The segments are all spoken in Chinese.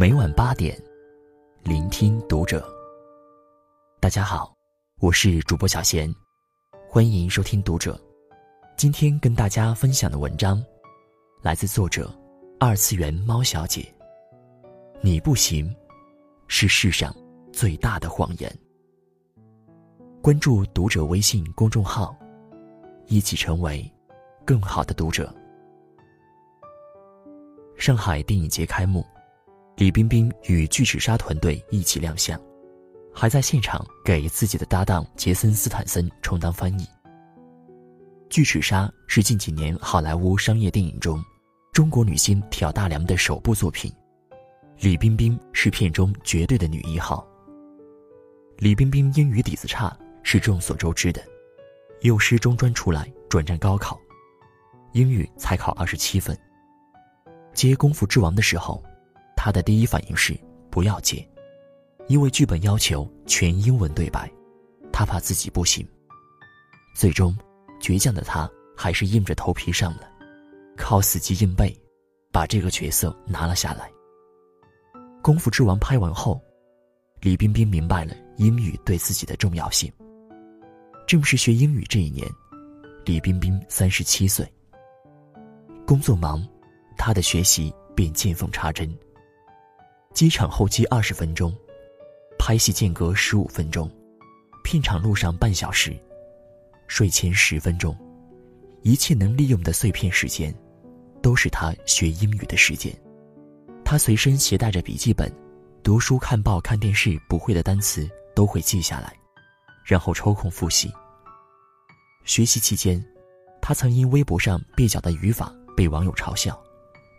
每晚八点，聆听读者。大家好，我是主播小贤，欢迎收听读者。今天跟大家分享的文章，来自作者二次元猫小姐。你不行，是世上最大的谎言。关注读者微信公众号，一起成为更好的读者。上海电影节开幕，李冰冰与巨齿鲨团队一起亮相，还在现场给自己的搭档杰森斯坦森充当翻译。巨齿鲨是近几年好莱坞商业电影中中国女星挑大梁的首部作品，李冰冰是片中绝对的女一号。李冰冰英语底子差是众所周知的，幼师中专出来转战高考，英语才考二十七分。接《功夫之王》的时候，他的第一反应是不要接，因为剧本要求全英文对白，他怕自己不行。最终，倔强的他还是硬着头皮上了，靠死记硬背，把这个角色拿了下来。《功夫之王》拍完后，李冰冰明白了英语对自己的重要性。正是学英语这一年，李冰冰三十七岁，工作忙。他的学习便见缝插针。机场候机二十分钟，拍戏间隔十五分钟，片场路上半小时，睡前十分钟，一切能利用的碎片时间，都是他学英语的时间。他随身携带着笔记本，读书、看报、看电视，不会的单词都会记下来，然后抽空复习。学习期间，他曾因微博上蹩脚的语法被网友嘲笑。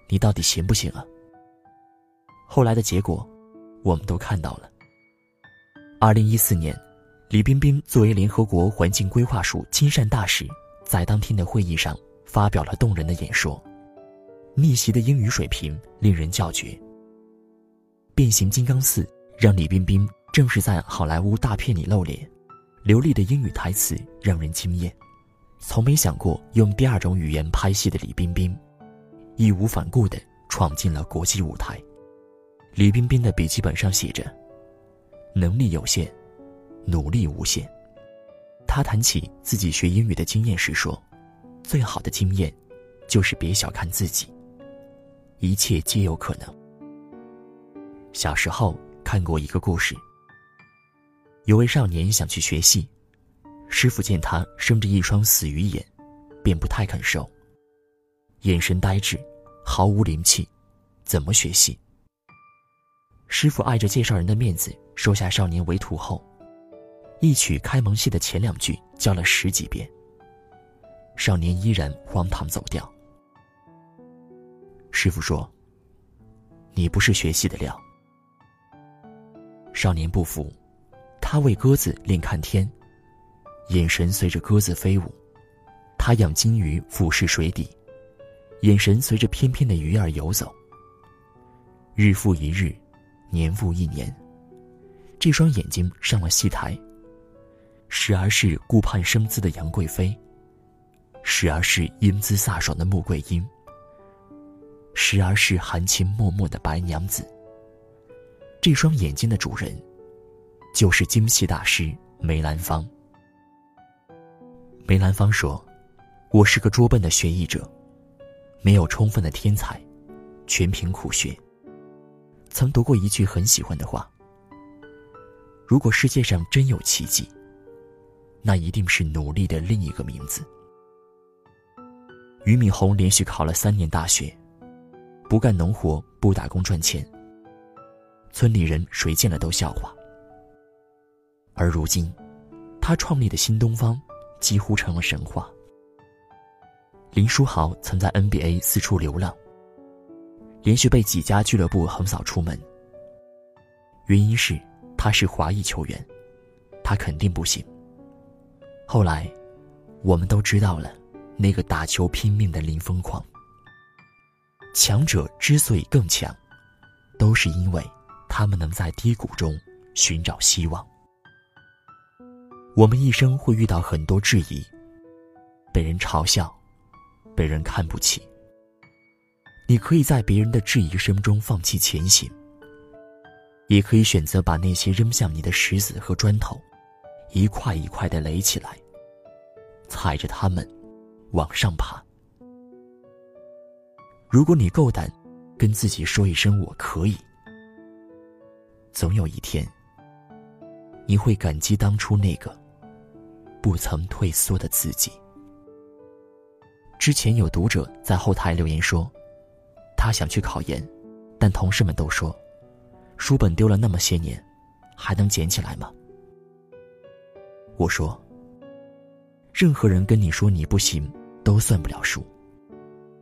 你到底行不行啊？后来的结果，我们都看到了。二零一四年，李冰冰作为联合国环境规划署亲善大使，在当天的会议上发表了动人的演说。逆袭的英语水平令人叫绝。变形金刚四让李冰冰正式在好莱坞大片里露脸，流利的英语台词让人惊艳。从没想过用第二种语言拍戏的李冰冰。义无反顾地闯进了国际舞台。李冰冰的笔记本上写着：“能力有限，努力无限。”他谈起自己学英语的经验时说：“最好的经验，就是别小看自己。一切皆有可能。”小时候看过一个故事。有位少年想去学戏，师傅见他生着一双死鱼眼，便不太肯收，眼神呆滞。毫无灵气，怎么学戏？师傅碍着介绍人的面子，收下少年为徒后，一曲开蒙戏的前两句教了十几遍。少年依然荒唐走掉。师傅说：“你不是学戏的料。”少年不服，他为鸽子练看天，眼神随着鸽子飞舞；他养金鱼俯视水底。眼神随着翩翩的鱼儿游走。日复一日，年复一年，这双眼睛上了戏台。时而是顾盼生姿的杨贵妃，时而是英姿飒爽的穆桂英，时而是含情脉脉的白娘子。这双眼睛的主人，就是京戏大师梅兰芳。梅兰芳说：“我是个拙笨的学艺者。”没有充分的天才，全凭苦学。曾读过一句很喜欢的话：如果世界上真有奇迹，那一定是努力的另一个名字。俞敏洪连续考了三年大学，不干农活，不打工赚钱。村里人谁见了都笑话。而如今，他创立的新东方几乎成了神话。林书豪曾在 NBA 四处流浪，连续被几家俱乐部横扫出门。原因是他是华裔球员，他肯定不行。后来，我们都知道了那个打球拼命的林疯狂。强者之所以更强，都是因为他们能在低谷中寻找希望。我们一生会遇到很多质疑，被人嘲笑。被人看不起，你可以在别人的质疑声中放弃前行，也可以选择把那些扔向你的石子和砖头，一块一块的垒起来，踩着它们往上爬。如果你够胆跟自己说一声“我可以”，总有一天你会感激当初那个不曾退缩的自己。之前有读者在后台留言说，他想去考研，但同事们都说，书本丢了那么些年，还能捡起来吗？我说，任何人跟你说你不行，都算不了数。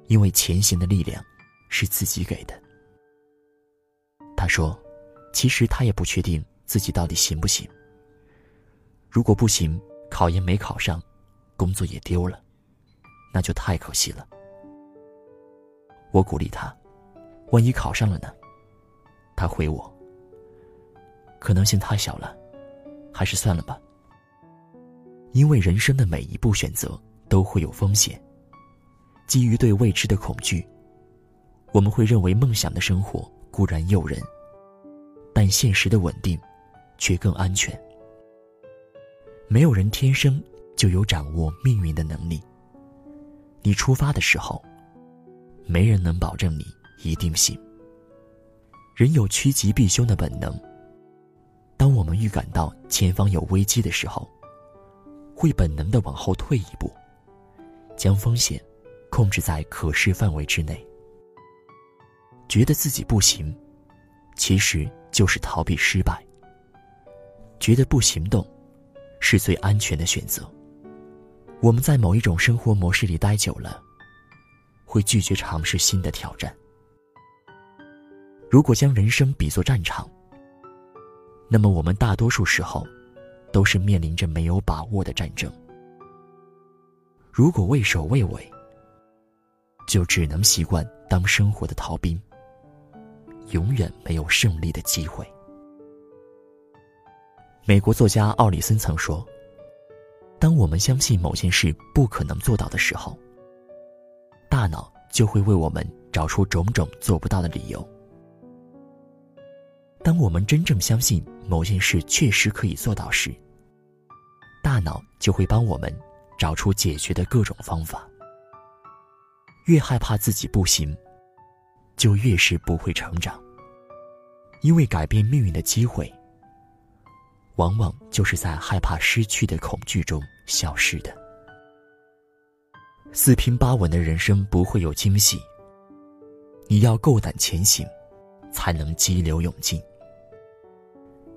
因为前行的力量是自己给的。他说：“其实他也不确定自己到底行不行。如果不行，考研没考上，工作也丢了，那就太可惜了。”我鼓励他：“万一考上了呢？”他回我：“可能性太小了，还是算了吧。因为人生的每一步选择都会有风险。”基于对未知的恐惧，我们会认为梦想的生活固然诱人，但现实的稳定却更安全。没有人天生就有掌握命运的能力。你出发的时候，没人能保证你一定行。人有趋吉避凶的本能。当我们预感到前方有危机的时候，会本能的往后退一步，将风险。控制在可视范围之内，觉得自己不行，其实就是逃避失败。觉得不行动，是最安全的选择。我们在某一种生活模式里待久了，会拒绝尝试新的挑战。如果将人生比作战场，那么我们大多数时候，都是面临着没有把握的战争。如果畏首畏尾，就只能习惯当生活的逃兵，永远没有胜利的机会。美国作家奥里森曾说：“当我们相信某件事不可能做到的时候，大脑就会为我们找出种种做不到的理由；当我们真正相信某件事确实可以做到时，大脑就会帮我们找出解决的各种方法。”越害怕自己不行，就越是不会成长。因为改变命运的机会，往往就是在害怕失去的恐惧中消失的。四平八稳的人生不会有惊喜。你要够胆前行，才能激流勇进。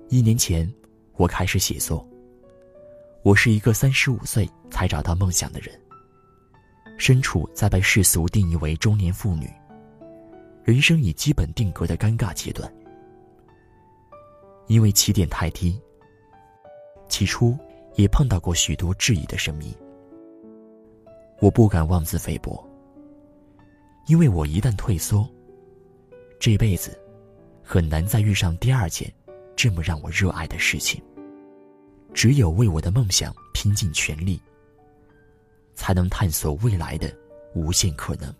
一年前，我开始写作。我是一个三十五岁才找到梦想的人。身处在被世俗定义为中年妇女、人生已基本定格的尴尬阶段，因为起点太低，起初也碰到过许多质疑的声音。我不敢妄自菲薄，因为我一旦退缩，这辈子很难再遇上第二件这么让我热爱的事情。只有为我的梦想拼尽全力。才能探索未来的无限可能。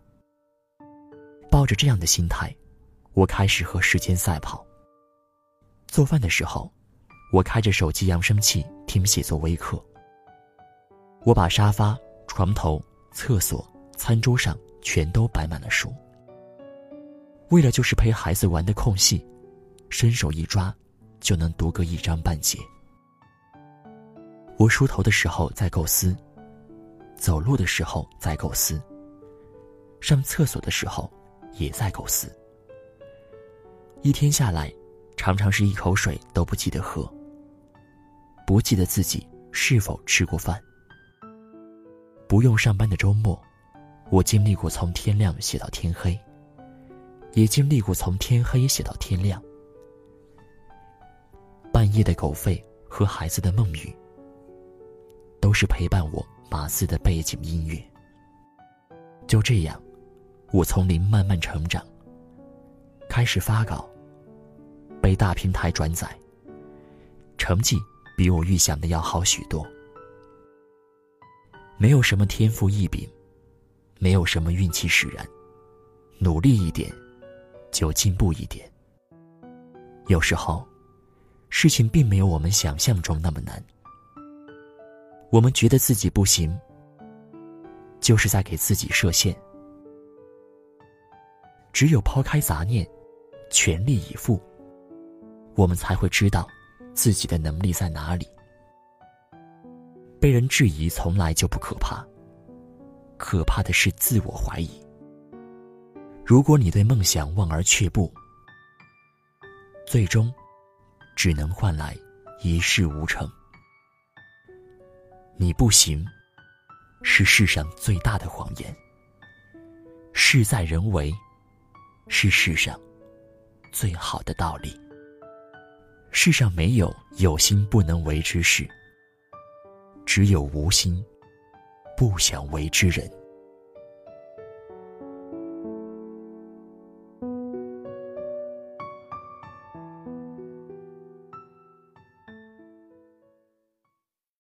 抱着这样的心态，我开始和时间赛跑。做饭的时候，我开着手机扬声器听写作微课。我把沙发、床头、厕所、餐桌上全都摆满了书。为了就是陪孩子玩的空隙，伸手一抓，就能读个一章半节。我梳头的时候在构思。走路的时候在构思，上厕所的时候也在构思。一天下来，常常是一口水都不记得喝，不记得自己是否吃过饭。不用上班的周末，我经历过从天亮写到天黑，也经历过从天黑写到天亮。半夜的狗吠和孩子的梦语，都是陪伴我。马斯的背景音乐。就这样，我从零慢慢成长。开始发稿，被大平台转载，成绩比我预想的要好许多。没有什么天赋异禀，没有什么运气使然，努力一点，就进步一点。有时候，事情并没有我们想象中那么难。我们觉得自己不行，就是在给自己设限。只有抛开杂念，全力以赴，我们才会知道自己的能力在哪里。被人质疑从来就不可怕，可怕的是自我怀疑。如果你对梦想望而却步，最终只能换来一事无成。你不行，是世上最大的谎言。事在人为，是世上最好的道理。世上没有有心不能为之事，只有无心不想为之人。